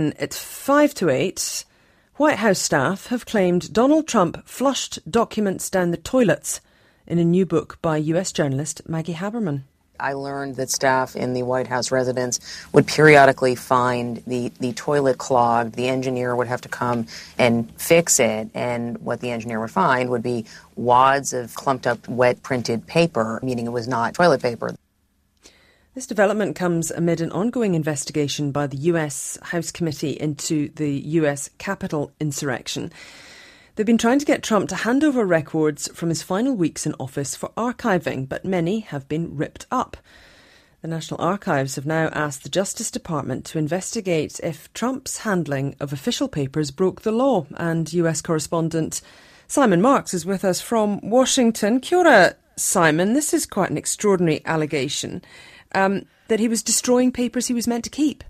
It's five to eight. White House staff have claimed Donald Trump flushed documents down the toilets in a new book by US journalist Maggie Haberman. I learned that staff in the White House residence would periodically find the, the toilet clogged. The engineer would have to come and fix it. And what the engineer would find would be wads of clumped up wet printed paper, meaning it was not toilet paper. This development comes amid an ongoing investigation by the US House Committee into the US Capitol insurrection. They've been trying to get Trump to hand over records from his final weeks in office for archiving, but many have been ripped up. The National Archives have now asked the Justice Department to investigate if Trump's handling of official papers broke the law. And US correspondent Simon Marks is with us from Washington. Kia ora, Simon. This is quite an extraordinary allegation um, that he was destroying papers he was meant to keep.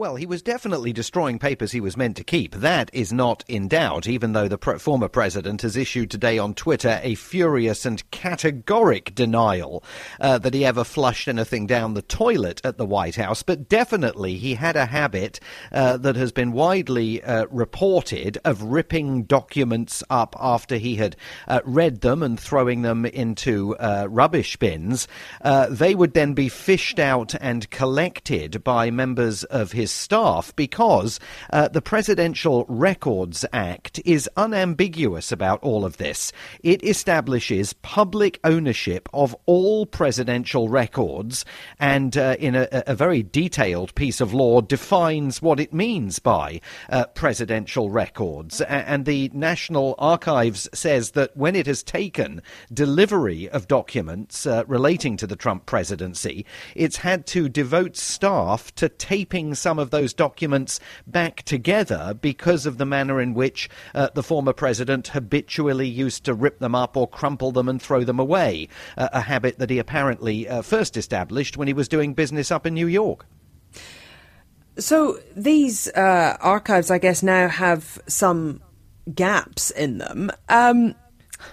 Well, he was definitely destroying papers he was meant to keep. That is not in doubt, even though the pre- former president has issued today on Twitter a furious and categoric denial uh, that he ever flushed anything down the toilet at the White House. But definitely he had a habit uh, that has been widely uh, reported of ripping documents up after he had uh, read them and throwing them into uh, rubbish bins. Uh, they would then be fished out and collected by members of his his staff because uh, the Presidential Records Act is unambiguous about all of this. It establishes public ownership of all presidential records and, uh, in a, a, very detailed piece of law, defines what it means by uh, presidential records. And the National Archives says that when it has taken delivery of documents uh, relating to the Trump presidency, it's had to devote staff to taping some of those documents back together because of the manner in which uh, the former president habitually used to rip them up or crumple them and throw them away, uh, a habit that he apparently uh, first established when he was doing business up in New York. So these uh, archives, I guess, now have some gaps in them. Um,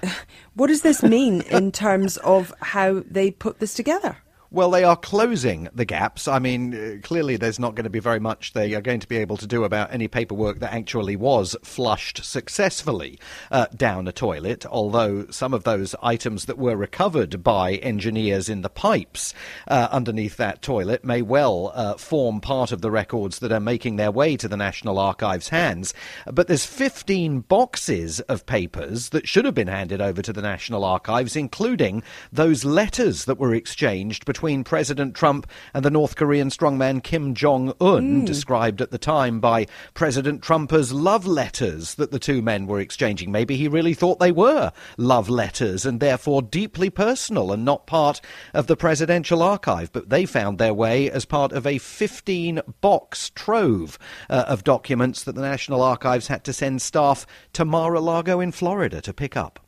what does this mean in terms of how they put this together? Well, they are closing the gaps. I mean, uh, clearly there's not going to be very much they are going to be able to do about any paperwork that actually was flushed successfully uh, down a toilet, although some of those items that were recovered by engineers in the pipes uh, underneath that toilet may well uh, form part of the records that are making their way to the National Archives' hands. But there's 15 boxes of papers that should have been handed over to the National Archives, including those letters that were exchanged between between President Trump and the North Korean strongman Kim Jong un, mm. described at the time by President Trump as love letters that the two men were exchanging. Maybe he really thought they were love letters and therefore deeply personal and not part of the presidential archive. But they found their way as part of a 15 box trove uh, of documents that the National Archives had to send staff to Mar a Lago in Florida to pick up.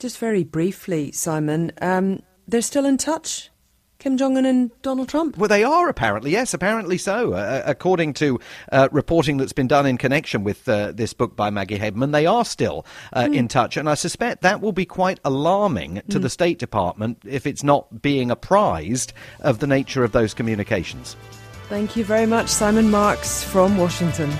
Just very briefly, Simon, um, they're still in touch? Kim Jong un and Donald Trump? Well, they are apparently, yes, apparently so. Uh, uh, according to uh, reporting that's been done in connection with uh, this book by Maggie Haberman, they are still mm. in touch. And I suspect that will be quite alarming to mm. the State Department if it's not being apprised of the nature of those communications. Thank you very much, Simon Marks from Washington.